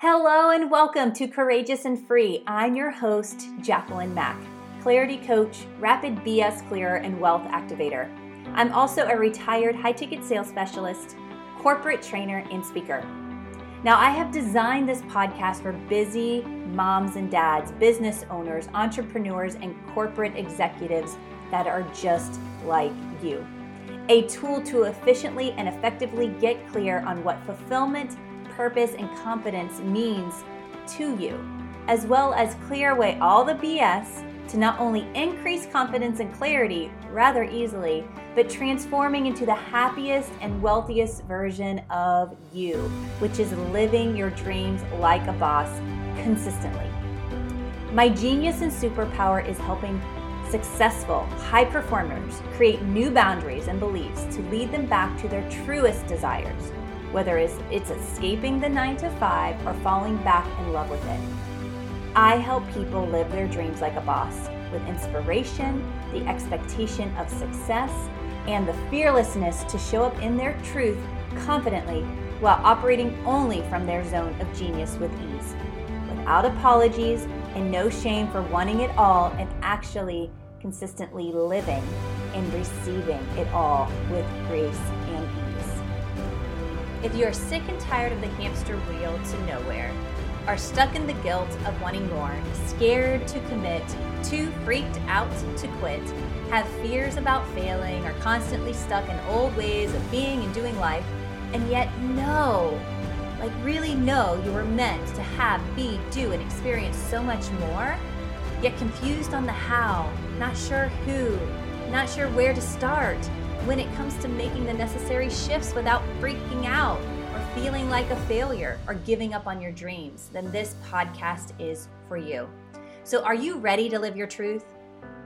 Hello and welcome to Courageous and Free. I'm your host, Jacqueline Mack, clarity coach, rapid BS clearer, and wealth activator. I'm also a retired high ticket sales specialist, corporate trainer, and speaker. Now, I have designed this podcast for busy moms and dads, business owners, entrepreneurs, and corporate executives that are just like you. A tool to efficiently and effectively get clear on what fulfillment, purpose, and confidence means to you, as well as clear away all the BS to not only increase confidence and clarity rather easily, but transforming into the happiest and wealthiest version of you, which is living your dreams like a boss consistently. My genius and superpower is helping successful high performers create new boundaries and beliefs to lead them back to their truest desires, whether it's escaping the nine to five or falling back in love with it. I help people live their dreams like a boss with inspiration, the expectation of success, and the fearlessness to show up in their truth confidently while operating only from their zone of genius with ease, without apologies and no shame for wanting it all and actually consistently living and receiving it all with grace and. If you are sick and tired of the hamster wheel to nowhere, are stuck in the guilt of wanting more, scared to commit, too freaked out to quit, have fears about failing, are constantly stuck in old ways of being and doing life, and yet know, like really know you were meant to have, be, do, and experience so much more, yet confused on the how, not sure who, not sure where to start when it comes to making the necessary shifts without freaking out or feeling like a failure or giving up on your dreams, then this podcast is for you. So, are you ready to live your truth?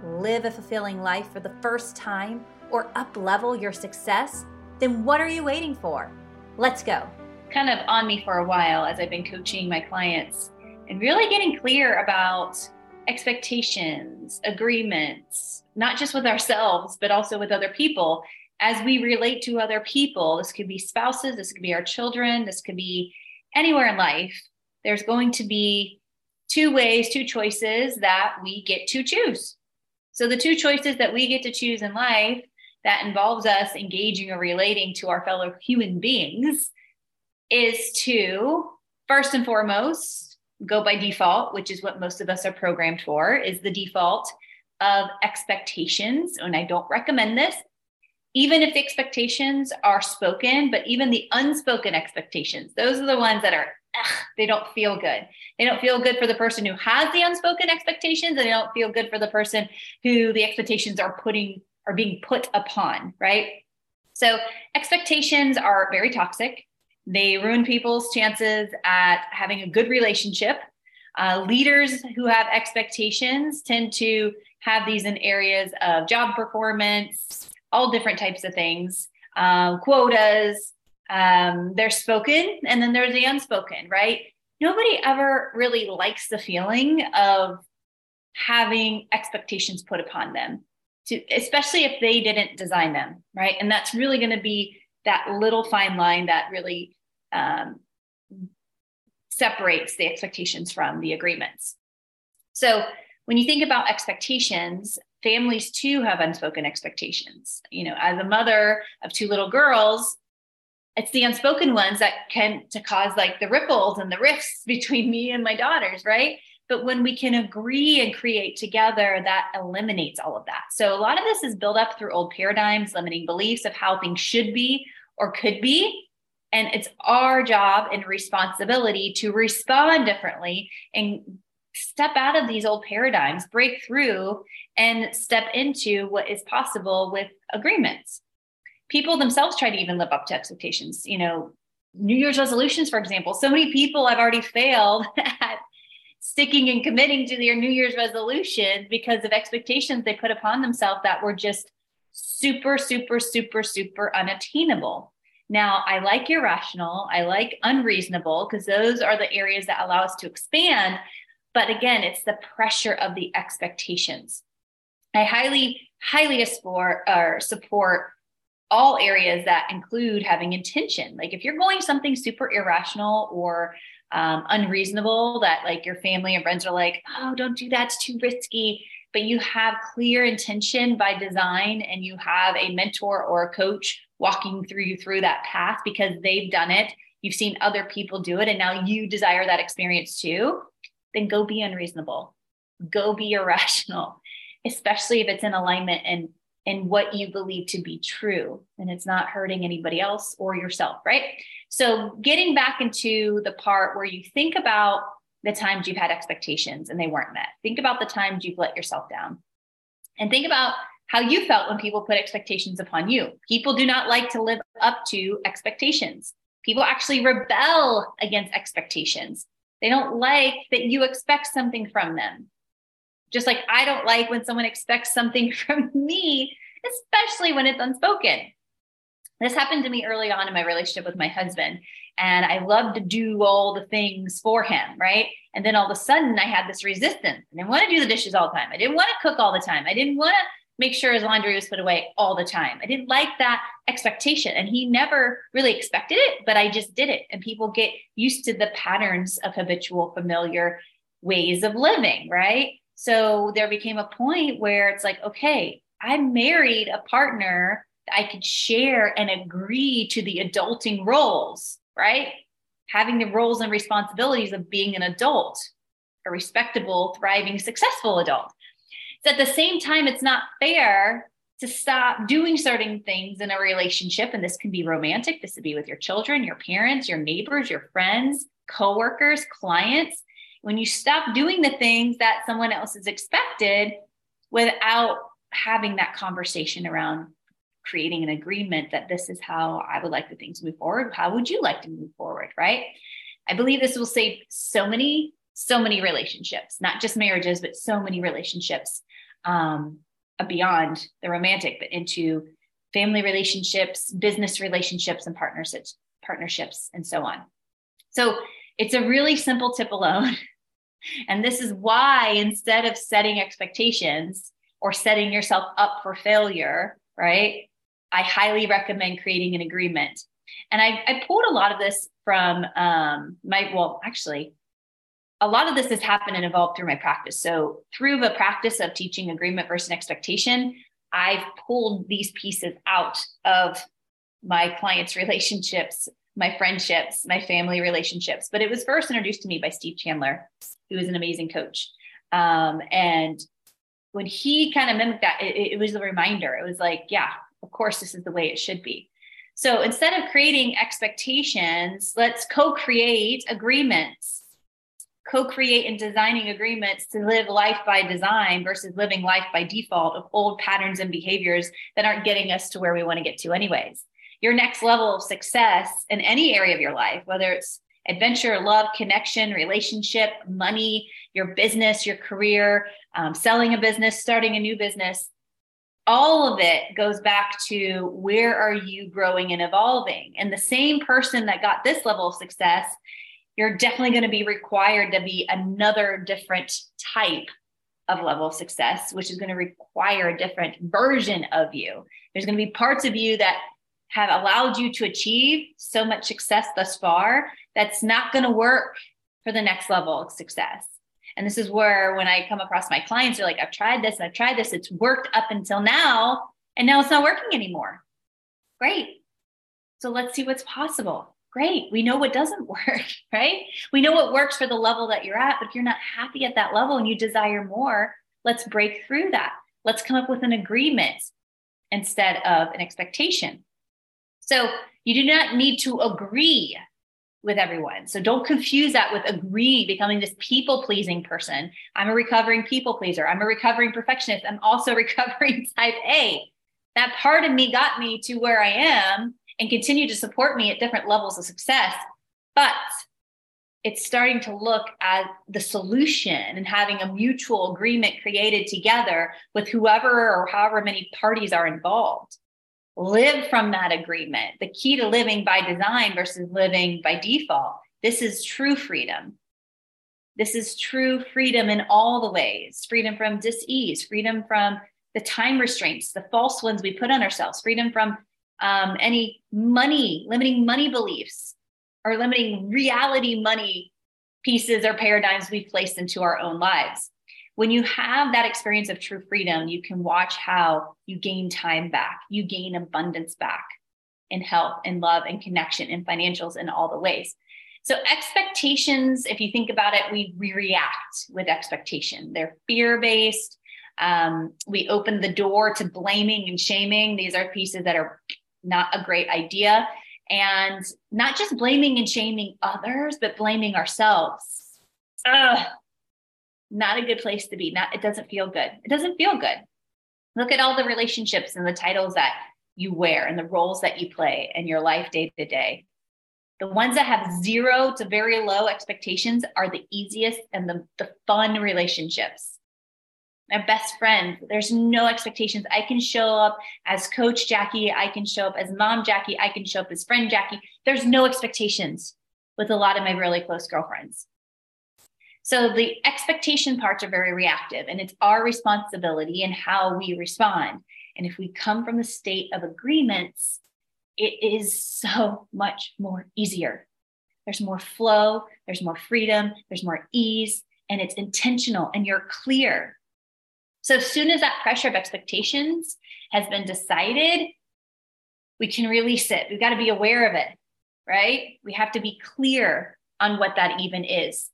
Live a fulfilling life for the first time or up level your success? Then what are you waiting for? Let's go. Kind of on me for a while as I've been coaching my clients and really getting clear about expectations, agreements, not just with ourselves, but also with other people as we relate to other people, this could be spouses, this could be our children, this could be anywhere in life, there's going to be two ways, two choices that we get to choose. So the two choices that we get to choose in life that involves us engaging or relating to our fellow human beings is to first and foremost go by default, which is what most of us are programmed for, is the default of expectations. And I don't recommend this even if the expectations are spoken, but even the unspoken expectations, those are the ones that are, ugh, they don't feel good. They don't feel good for the person who has the unspoken expectations, and they don't feel good for the person who the expectations are putting are being put upon, right? So expectations are very toxic. They ruin people's chances at having a good relationship. Uh, leaders who have expectations tend to have these in areas of job performance, all different types of things, um, quotas. Um, they're spoken, and then there's the unspoken, right? Nobody ever really likes the feeling of having expectations put upon them, to, especially if they didn't design them, right? And that's really going to be that little fine line that really um, separates the expectations from the agreements. So when you think about expectations, families too have unspoken expectations. You know, as a mother of two little girls, it's the unspoken ones that can to cause like the ripples and the rifts between me and my daughters, right? But when we can agree and create together, that eliminates all of that. So a lot of this is built up through old paradigms, limiting beliefs of how things should be or could be. And it's our job and responsibility to respond differently and step out of these old paradigms, break through, and step into what is possible with agreements. People themselves try to even live up to expectations. You know, New Year's resolutions, for example. So many people have already failed at sticking and committing to their New Year's resolution because of expectations they put upon themselves that were just super, super, super, super unattainable. Now, I like irrational, I like unreasonable because those are the areas that allow us to expand. But again, it's the pressure of the expectations. I highly, highly support or support all areas that include having intention. Like if you're going something super irrational or um, unreasonable that like your family and friends are like, oh, don't do that, it's too risky. But you have clear intention by design and you have a mentor or a coach walking through you through that path because they've done it. You've seen other people do it and now you desire that experience too. Then go be unreasonable. Go be irrational, especially if it's in alignment and and what you believe to be true and it's not hurting anybody else or yourself, right? So, getting back into the part where you think about the times you've had expectations and they weren't met, think about the times you've let yourself down, and think about how you felt when people put expectations upon you. People do not like to live up to expectations. People actually rebel against expectations. They don't like that you expect something from them. Just like I don't like when someone expects something from me, especially when it's unspoken. This happened to me early on in my relationship with my husband. And I loved to do all the things for him, right? And then all of a sudden I had this resistance. I didn't want to do the dishes all the time. I didn't want to cook all the time. I didn't want to make sure his laundry was put away all the time. I didn't like that expectation. And he never really expected it, but I just did it. And people get used to the patterns of habitual, familiar ways of living, right? So there became a point where it's like, okay, I married a partner I could share and agree to the adulting roles, right? Having the roles and responsibilities of being an adult, a respectable, thriving, successful adult. At the same time, it's not fair to stop doing certain things in a relationship. And this can be romantic, this could be with your children, your parents, your neighbors, your friends, coworkers, clients when you stop doing the things that someone else is expected without having that conversation around creating an agreement that this is how I would like the things to move forward. How would you like to move forward? Right. I believe this will save so many, so many relationships, not just marriages, but so many relationships um, beyond the romantic, but into family relationships, business relationships, and partnerships, partnerships, and so on. So it's a really simple tip alone And this is why instead of setting expectations or setting yourself up for failure, right? I highly recommend creating an agreement. And I, I pulled a lot of this from um, my, well, actually, a lot of this has happened and evolved through my practice. So, through the practice of teaching agreement versus expectation, I've pulled these pieces out of my clients' relationships, my friendships, my family relationships. But it was first introduced to me by Steve Chandler who is an amazing coach. Um, and when he kind of mimicked that, it, it was a reminder. It was like, yeah, of course, this is the way it should be. So instead of creating expectations, let's co create agreements, co create and designing agreements to live life by design versus living life by default of old patterns and behaviors that aren't getting us to where we want to get to, anyways. Your next level of success in any area of your life, whether it's adventure, love, connection, relationship, money, your business, your career, um, selling a business, starting a new business. All of it goes back to where are you growing and evolving? And the same person that got this level of success, you're definitely going to be required to be another different type of level of success, which is going to require a different version of you. There's going to be parts of you that have allowed you to achieve so much success thus far that's not going to work for the next level of success. And this is where when I come across my clients, they're like, I've tried this and I've tried this. It's worked up until now, and now it's not working anymore. Great. So let's see what's possible. Great. We know what doesn't work, right? We know what works for the level that you're at, but if you're not happy at that level and you desire more, let's break through that. Let's come up with an agreement instead of an expectation. So you do not need to agree with everyone. So don't confuse that with agree, becoming this people pleasing person. I'm a recovering people pleaser. I'm a recovering perfectionist. I'm also recovering type A. That part of me got me to where I am and continue to support me at different levels of success. But it's starting to look at the solution and having a mutual agreement created together with whoever or however many parties are involved live from that agreement. The key to living by design versus living by default. This is true freedom. This is true freedom in all the ways freedom from dis ease, freedom from the time restraints, the false ones we put on ourselves, freedom from um, any money, limiting money beliefs, or limiting reality money pieces or paradigms we've placed into our own lives. When you have that experience of true freedom, you can watch how you gain time back, you gain abundance back in health and love and connection and financials in all the ways. So, expectations, if you think about it, we, we react with expectation. They're fear based. Um, we open the door to blaming and shaming. These are pieces that are not a great idea. And not just blaming and shaming others, but blaming ourselves. Ugh, not a good place to be. Not, it doesn't feel good. It doesn't feel good. Look at all the relationships and the titles that you wear and the roles that you play in your life day to day. The ones that have zero to very low expectations are the easiest and the, the fun relationships. My best friend, there's no expectations. I can show up as coach Jackie. I can show up as mom Jackie. I can show up as friend Jackie. There's no expectations with a lot of my really close girlfriends. So the expectation parts are very reactive, and it's our responsibility and how we respond. And if we come from the state of agreements, it is so much more easier. There's more flow, there's more freedom, there's more ease, and it's intentional and you're clear. So, as soon as that pressure of expectations has been decided, we can release it. We've got to be aware of it, right? We have to be clear on what that even is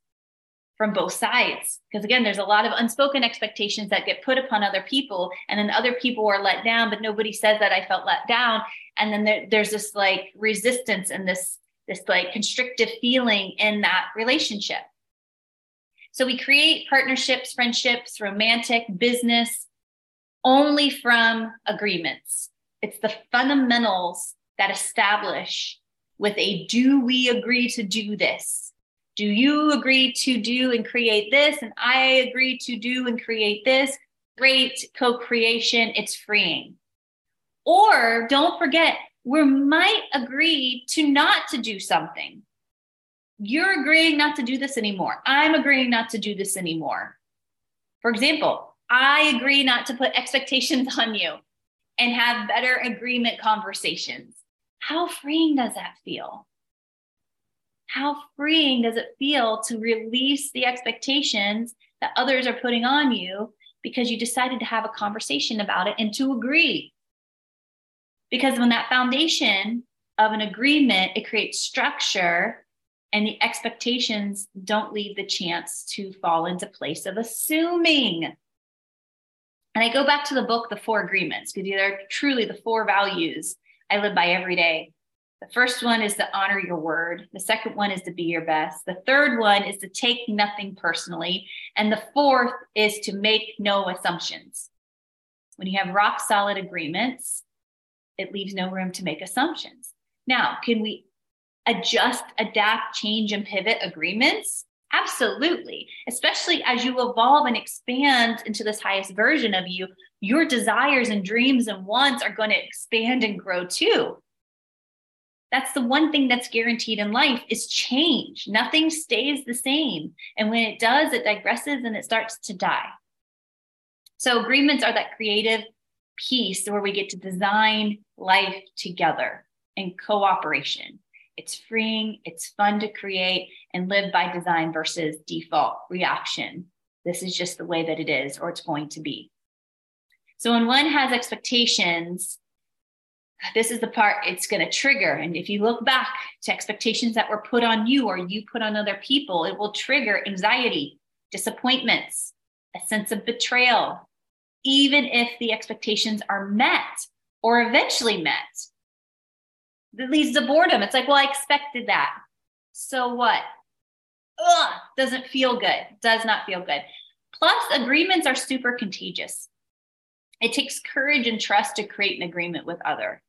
from both sides. Because again, there's a lot of unspoken expectations that get put upon other people, and then other people are let down, but nobody says that I felt let down. And then there, there's this like resistance and this this like constrictive feeling in that relationship. So we create partnerships, friendships, romantic, business only from agreements. It's the fundamentals that establish with a do we agree to do this? do you agree to do and create this? And I agree to do and create this. Great co creation, it's freeing. Or don't forget, we might agree to not to do something. You're agreeing not to do this anymore. I'm agreeing not to do this anymore. For example, I agree not to put expectations on you and have better agreement conversations. How freeing does that feel? how freeing does it feel to release the expectations that others are putting on you because you decided to have a conversation about it and to agree? Because when that foundation of an agreement, it creates structure and the expectations don't leave the chance to fall into place of assuming. And I go back to the book, The Four Agreements, because they're truly the four values I live by every day. The first one is to honor your word. The second one is to be your best. The third one is to take nothing personally. And the fourth is to make no assumptions. When you have rock solid agreements, it leaves no room to make assumptions. Now, can we adjust, adapt, change, and pivot agreements? Absolutely. Especially as you evolve and expand into this highest version of you, your desires and dreams and wants are going to expand and grow too. That's the one thing that's guaranteed in life is change. Nothing stays the same. And when it does it digresses and it starts to die. So agreements are that creative piece where we get to design life together in cooperation it's freeing it's fun to create and live by design versus default reaction this is just the way that it is or it's going to be so when one has expectations this is the part it's going to trigger. And if you look back to expectations that were put on you or you put on other people, it will trigger anxiety, disappointments, a sense of betrayal, even if the expectations are met or eventually met. That leads to boredom. It's like, well, I expected that. So what? Ugh, doesn't feel good. Does not feel good. Plus, agreements are super contagious. It takes courage and trust to create an agreement with other.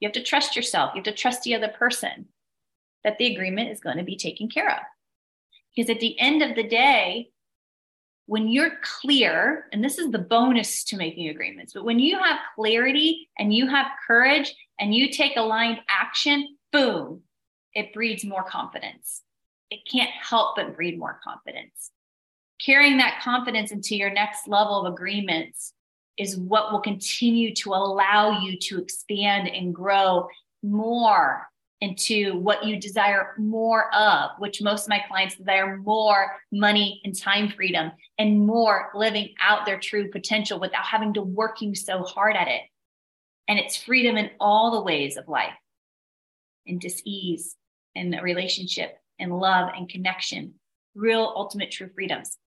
You have to trust yourself. You have to trust the other person that the agreement is going to be taken care of. Because at the end of the day, when you're clear, and this is the bonus to making agreements, but when you have clarity and you have courage and you take aligned action, boom, it breeds more confidence. It can't help but breed more confidence. Carrying that confidence into your next level of agreements is what will continue to allow you to expand and grow more into what you desire more of, which most of my clients desire more money and time freedom and more living out their true potential without having to working so hard at it. And it's freedom in all the ways of life, in dis-ease, in a relationship, in love and connection, real ultimate true freedoms.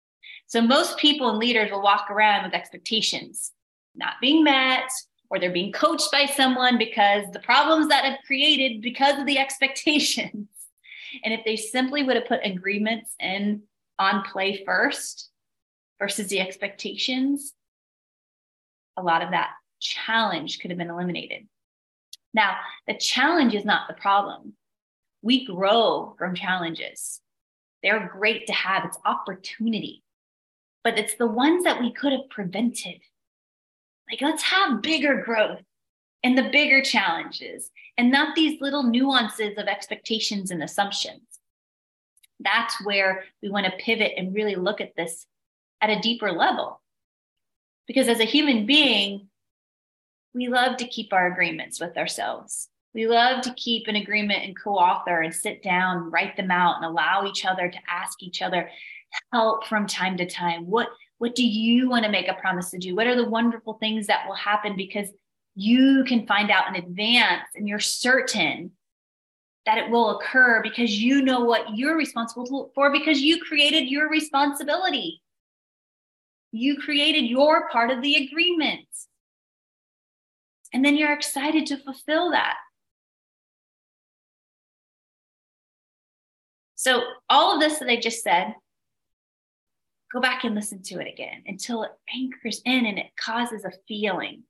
So most people and leaders will walk around with expectations not being met, or they're being coached by someone because the problems that have created because of the expectations. And if they simply would have put agreements in on play first versus the expectations, a lot of that challenge could have been eliminated. Now, the challenge is not the problem. We grow from challenges. They're great to have, it's opportunity, but it's the ones that we could have prevented like, let's have bigger growth and the bigger challenges and not these little nuances of expectations and assumptions. That's where we want to pivot and really look at this at a deeper level. Because as a human being, we love to keep our agreements with ourselves. We love to keep an agreement and co author and sit down, write them out, and allow each other to ask each other help from time to time. What what do you want to make a promise to do? What are the wonderful things that will happen because you can find out in advance and you're certain that it will occur because you know what you're responsible for because you created your responsibility. You created your part of the agreement. And then you're excited to fulfill that. So, all of this that I just said go back and listen to it again until it anchors in and it causes a feeling.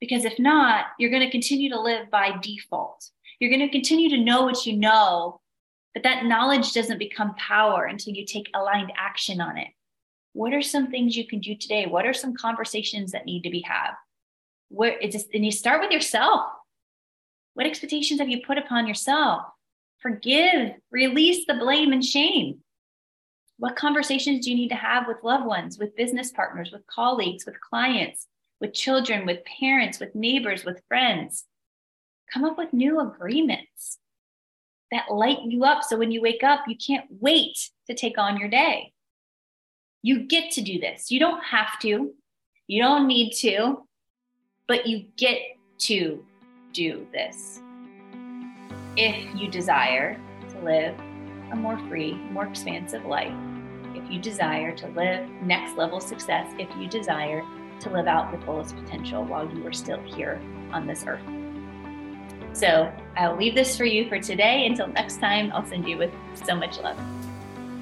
Because if not, you're going to continue to live by default. You're going to continue to know what you know, but that knowledge doesn't become power until you take aligned action on it. What are some things you can do today? What are some conversations that need to be had? Where it's just, and you start with yourself. What expectations have you put upon yourself? Forgive, release the blame and shame. What conversations do you need to have with loved ones, with business partners, with colleagues, with clients, with children, with parents, with neighbors, with friends? Come up with new agreements that light you up so when you wake up, you can't wait to take on your day. You get to do this. You don't have to, you don't need to, but you get to do this. If you desire to live a more free, more expansive life if you desire to live next level success, if you desire to live out your fullest potential while you are still here on this earth. So I'll leave this for you for today. Until next time, I'll send you with so much love.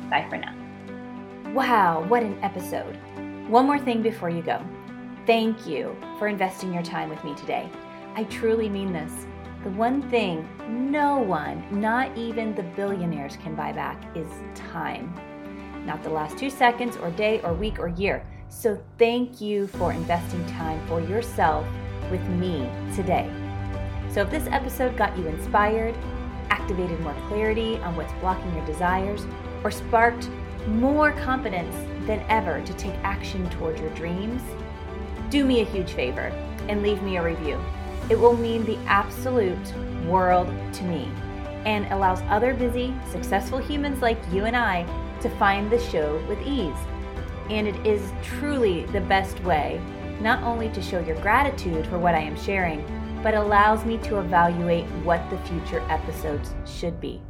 Bye for now. Wow, what an episode. One more thing before you go. Thank you for investing your time with me today. I truly mean this. The one thing no one, not even the billionaires, can buy back is time not the last two seconds or day or week or year. So thank you for investing time for yourself with me today. So if this episode got you inspired, activated more clarity on what's blocking your desires, or sparked more confidence than ever to take action toward your dreams, do me a huge favor and leave me a review. It will mean the absolute world to me and allows other busy, successful humans like you and I to find the show with ease. And it is truly the best way not only to show your gratitude for what I am sharing, but allows me to evaluate what the future episodes should be.